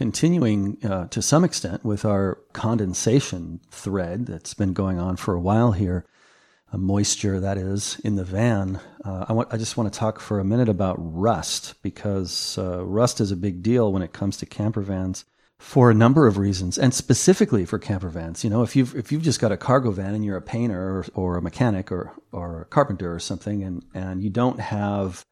continuing uh, to some extent with our condensation thread that's been going on for a while here, moisture that is in the van. Uh, I, want, I just want to talk for a minute about rust because uh, rust is a big deal when it comes to camper vans for a number of reasons, and specifically for camper vans. You know, if you've if you've just got a cargo van and you're a painter or, or a mechanic or or a carpenter or something, and and you don't have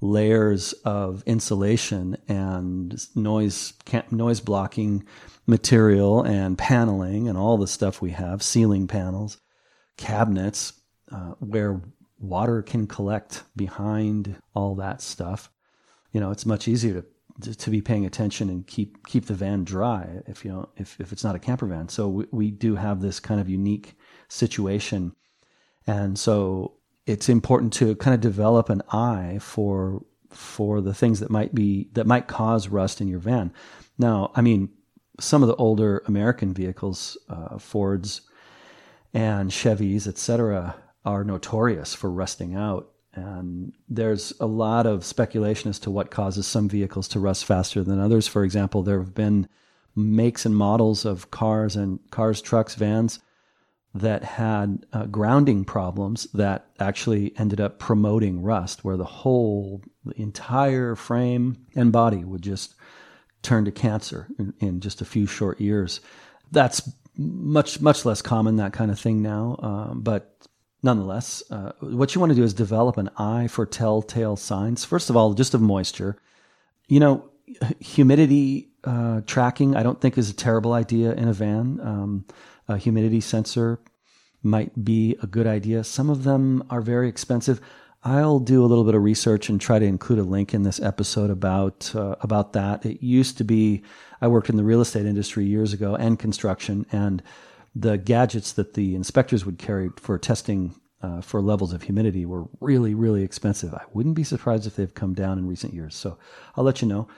layers of insulation and noise noise blocking material and paneling and all the stuff we have, ceiling panels, cabinets, uh, where water can collect behind all that stuff. You know, it's much easier to to be paying attention and keep keep the van dry if you know if, if it's not a camper van. So we, we do have this kind of unique situation, and so it's important to kind of develop an eye for for the things that might be that might cause rust in your van. Now, I mean, some of the older American vehicles, uh, Fords and Chevys, etc., are notorious for rusting out and there's a lot of speculation as to what causes some vehicles to rust faster than others. For example, there have been makes and models of cars and cars, trucks, vans that had uh, grounding problems that actually ended up promoting rust, where the whole, the entire frame and body would just turn to cancer in, in just a few short years. That's much much less common that kind of thing now, um, but nonetheless, uh, what you want to do is develop an eye for telltale signs. First of all, just of moisture. You know, humidity uh, tracking, I don't think is a terrible idea in a van. Um, a humidity sensor might be a good idea. Some of them are very expensive. I'll do a little bit of research and try to include a link in this episode about uh, about that. It used to be I worked in the real estate industry years ago and construction, and the gadgets that the inspectors would carry for testing uh, for levels of humidity were really, really expensive. I wouldn't be surprised if they've come down in recent years. So I'll let you know.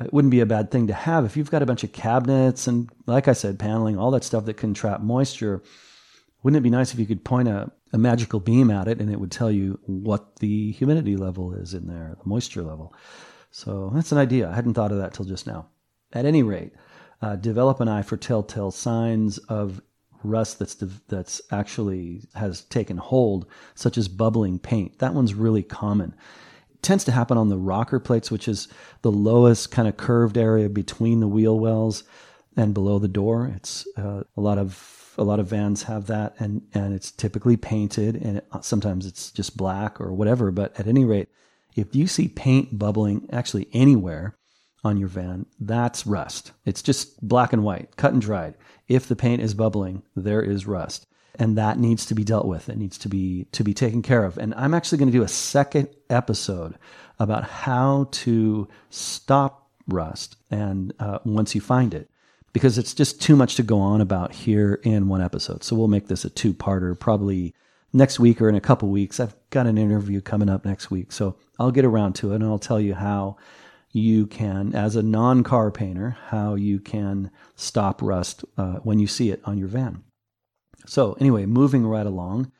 It wouldn't be a bad thing to have if you've got a bunch of cabinets and, like I said, paneling, all that stuff that can trap moisture. Wouldn't it be nice if you could point a, a magical beam at it and it would tell you what the humidity level is in there, the moisture level? So that's an idea. I hadn't thought of that till just now. At any rate, uh, develop an eye for telltale signs of rust that's that's actually has taken hold, such as bubbling paint. That one's really common. Tends to happen on the rocker plates, which is the lowest kind of curved area between the wheel wells and below the door. It's uh, a lot of a lot of vans have that, and and it's typically painted, and it, sometimes it's just black or whatever. But at any rate, if you see paint bubbling actually anywhere on your van, that's rust. It's just black and white, cut and dried if the paint is bubbling, there is rust. And that needs to be dealt with. It needs to be to be taken care of. And I'm actually going to do a second episode about how to stop rust and uh, once you find it because it's just too much to go on about here in one episode. So we'll make this a two-parter probably next week or in a couple weeks. I've got an interview coming up next week. So I'll get around to it and I'll tell you how you can, as a non car painter, how you can stop rust uh, when you see it on your van. So, anyway, moving right along,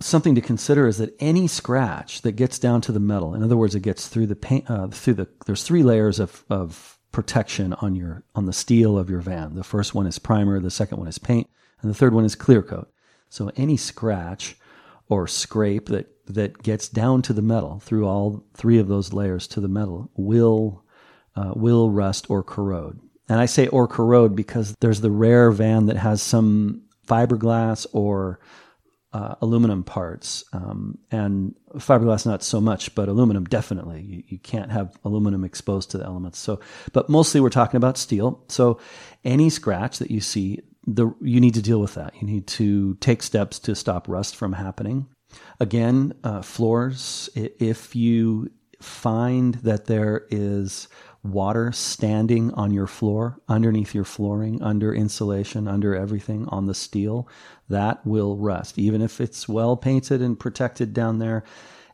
something to consider is that any scratch that gets down to the metal, in other words, it gets through the paint, uh, through the, there's three layers of, of protection on your, on the steel of your van. The first one is primer, the second one is paint, and the third one is clear coat. So, any scratch or scrape that that gets down to the metal through all three of those layers to the metal will uh, will rust or corrode. And I say or corrode because there's the rare van that has some fiberglass or uh, aluminum parts, um, and fiberglass not so much, but aluminum definitely. You, you, can't have aluminum exposed to the elements. So, but mostly we're talking about steel. So, any scratch that you see, the you need to deal with that. You need to take steps to stop rust from happening. Again, uh, floors, if you find that there is water standing on your floor, underneath your flooring, under insulation, under everything on the steel, that will rust, even if it's well painted and protected down there.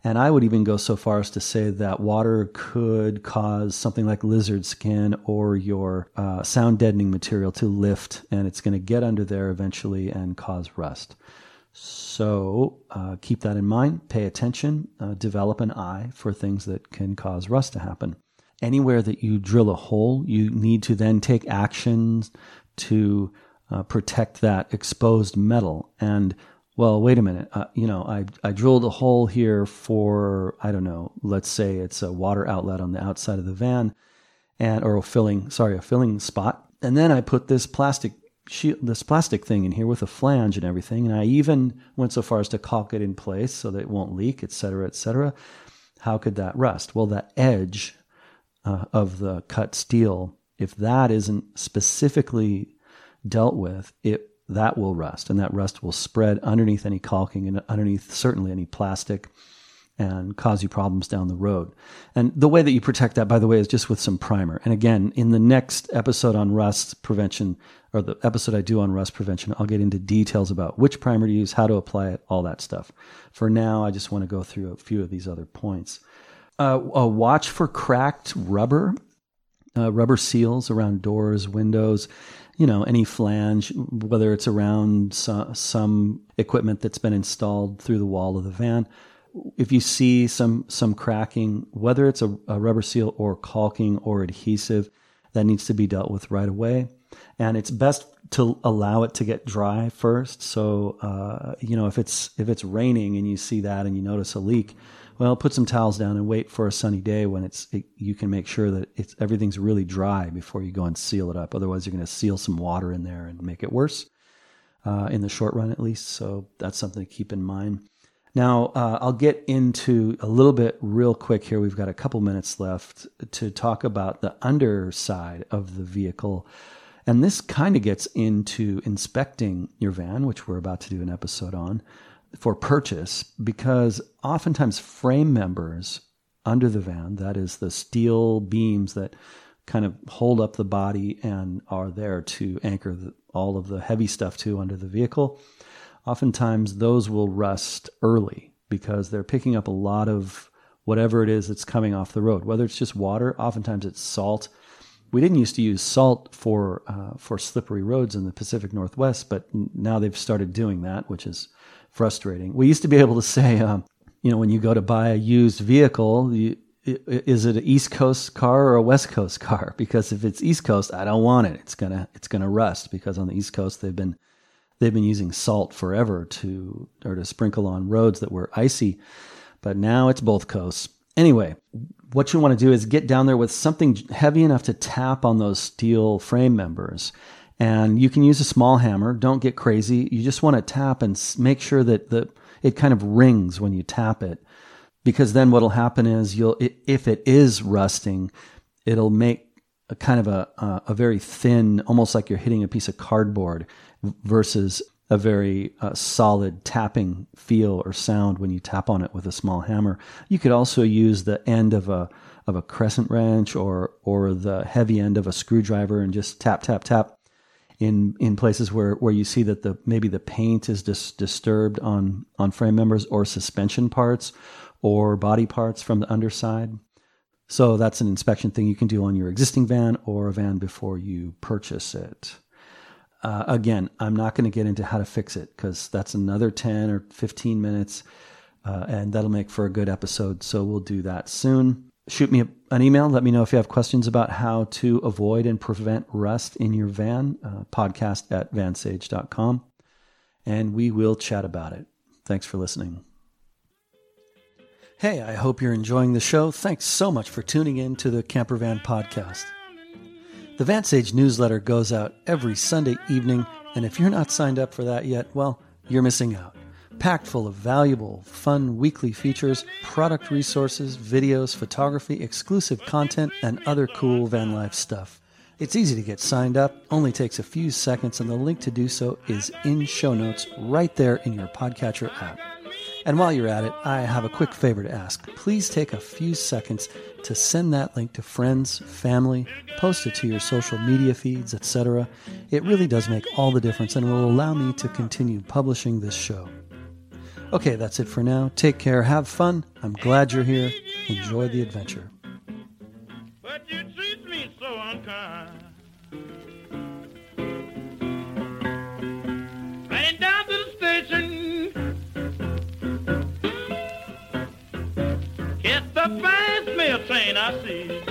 And I would even go so far as to say that water could cause something like lizard skin or your uh, sound deadening material to lift, and it's going to get under there eventually and cause rust. So uh, keep that in mind, pay attention, uh, develop an eye for things that can cause rust to happen. anywhere that you drill a hole, you need to then take actions to uh, protect that exposed metal. And well, wait a minute. Uh, you know, I, I drilled a hole here for, I don't know, let's say it's a water outlet on the outside of the van and, or a filling, sorry, a filling spot. And then I put this plastic this plastic thing in here with a flange and everything. And I even went so far as to caulk it in place so that it won't leak, et cetera, et cetera. How could that rust? Well, that edge uh, of the cut steel, if that isn't specifically dealt with, it that will rust, and that rust will spread underneath any caulking and underneath certainly any plastic and cause you problems down the road. And the way that you protect that, by the way, is just with some primer. And again, in the next episode on rust prevention, or the episode I do on rust prevention, I'll get into details about which primer to use, how to apply it, all that stuff. For now, I just want to go through a few of these other points. Uh, watch for cracked rubber, uh, rubber seals around doors, windows you know, any flange, whether it's around some equipment that's been installed through the wall of the van. If you see some some cracking, whether it's a, a rubber seal or caulking or adhesive, that needs to be dealt with right away. And it's best to allow it to get dry first. So, uh, you know, if it's if it's raining and you see that and you notice a leak, well, put some towels down and wait for a sunny day when it's it, you can make sure that it's everything's really dry before you go and seal it up. Otherwise, you're going to seal some water in there and make it worse uh, in the short run, at least. So that's something to keep in mind. Now, uh, I'll get into a little bit real quick here. We've got a couple minutes left to talk about the underside of the vehicle. And this kind of gets into inspecting your van, which we're about to do an episode on for purchase because oftentimes frame members under the van, that is the steel beams that kind of hold up the body and are there to anchor the, all of the heavy stuff to under the vehicle. Oftentimes those will rust early because they're picking up a lot of whatever it is that's coming off the road, whether it's just water, oftentimes it's salt. We didn't used to use salt for uh, for slippery roads in the Pacific Northwest, but now they've started doing that, which is frustrating. We used to be able to say, um, you know, when you go to buy a used vehicle, you, is it an East Coast car or a West Coast car? Because if it's East Coast, I don't want it. It's gonna it's gonna rust because on the East Coast they've been they've been using salt forever to or to sprinkle on roads that were icy, but now it's both coasts. Anyway, what you want to do is get down there with something heavy enough to tap on those steel frame members and you can use a small hammer. Don't get crazy. You just want to tap and make sure that the it kind of rings when you tap it, because then what'll happen is you'll if it is rusting, it'll make a kind of a a very thin, almost like you're hitting a piece of cardboard, versus a very uh, solid tapping feel or sound when you tap on it with a small hammer. You could also use the end of a of a crescent wrench or or the heavy end of a screwdriver and just tap tap tap in in places where where you see that the maybe the paint is dis- disturbed on on frame members or suspension parts or body parts from the underside. So that's an inspection thing you can do on your existing van or a van before you purchase it. Uh, again, I'm not going to get into how to fix it because that's another 10 or 15 minutes, uh, and that'll make for a good episode. So we'll do that soon shoot me an email. Let me know if you have questions about how to avoid and prevent rust in your van. Uh, podcast at vansage.com. And we will chat about it. Thanks for listening. Hey, I hope you're enjoying the show. Thanks so much for tuning in to the Camper Van Podcast. The VanSage newsletter goes out every Sunday evening, and if you're not signed up for that yet, well, you're missing out packed full of valuable, fun weekly features, product resources, videos, photography, exclusive content, and other cool van life stuff. It's easy to get signed up, only takes a few seconds, and the link to do so is in show notes right there in your Podcatcher app. And while you're at it, I have a quick favor to ask. Please take a few seconds to send that link to friends, family, post it to your social media feeds, etc. It really does make all the difference and will allow me to continue publishing this show. Okay, that's it for now. Take care. Have fun. I'm glad you're here. Enjoy the adventure. I see.